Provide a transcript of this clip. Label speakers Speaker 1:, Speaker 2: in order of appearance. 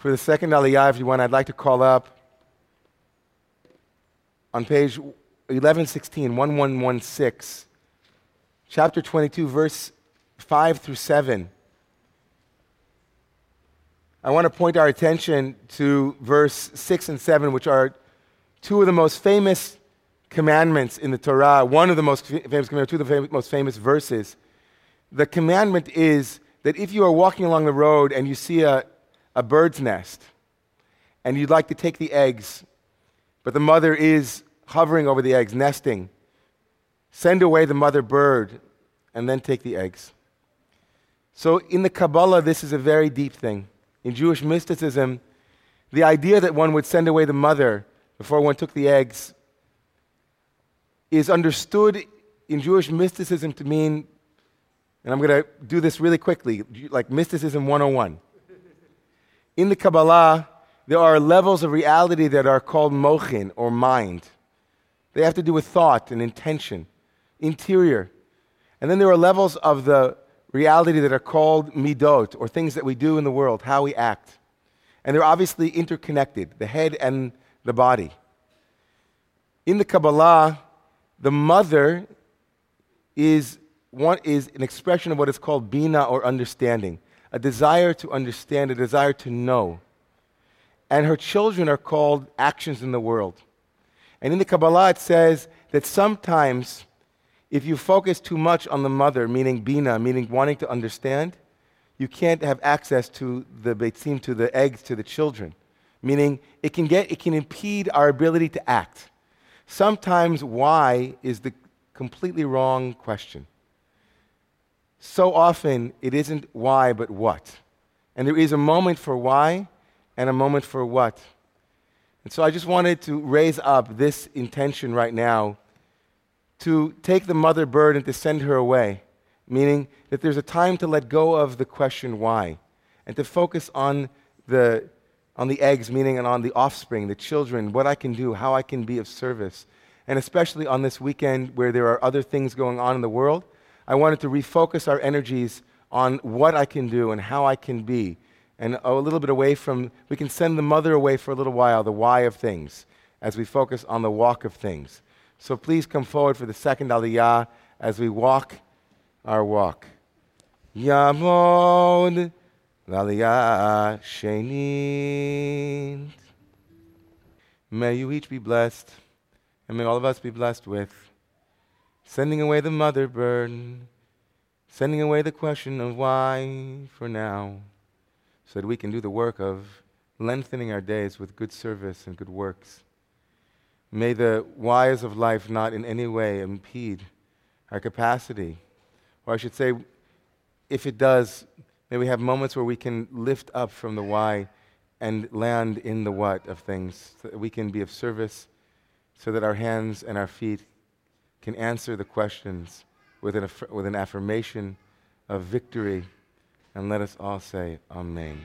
Speaker 1: For the second aliyah, if you want, I'd like to call up on page 1116, 1116, chapter 22, verse 5 through 7. I want to point our attention to verse 6 and 7, which are two of the most famous commandments in the Torah, one of the most famous commandments, two of the fam- most famous verses. The commandment is that if you are walking along the road and you see a, a bird's nest and you'd like to take the eggs, but the mother is hovering over the eggs, nesting, send away the mother bird and then take the eggs. So in the Kabbalah, this is a very deep thing. In Jewish mysticism, the idea that one would send away the mother before one took the eggs is understood in Jewish mysticism to mean, and I'm going to do this really quickly, like mysticism 101. In the Kabbalah, there are levels of reality that are called mochin or mind. They have to do with thought and intention, interior. And then there are levels of the reality that are called midot, or things that we do in the world, how we act. And they're obviously interconnected, the head and the body. In the Kabbalah, the mother is, one, is an expression of what is called bina or understanding, a desire to understand, a desire to know. And her children are called actions in the world. And in the Kabbalah, it says that sometimes if you focus too much on the mother, meaning bina, meaning wanting to understand, you can't have access to the beitzim, to the eggs, to the children. Meaning it can, get, it can impede our ability to act. Sometimes why is the completely wrong question. So often it isn't why, but what. And there is a moment for why and a moment for what. And so I just wanted to raise up this intention right now to take the mother bird and to send her away, meaning that there's a time to let go of the question why and to focus on the, on the eggs, meaning and on the offspring, the children, what I can do, how I can be of service. And especially on this weekend where there are other things going on in the world, I wanted to refocus our energies on what I can do and how I can be and a little bit away from, we can send the mother away for a little while, the why of things, as we focus on the walk of things. So please come forward for the second aliyah as we walk our walk. Yamod l'aliyah shenit. May you each be blessed, and may all of us be blessed with sending away the mother bird, sending away the question of why for now so that we can do the work of lengthening our days with good service and good works. May the whys of life not in any way impede our capacity. Or I should say, if it does, may we have moments where we can lift up from the why and land in the what of things, so that we can be of service, so that our hands and our feet can answer the questions with an, with an affirmation of victory and let us all say, Amen.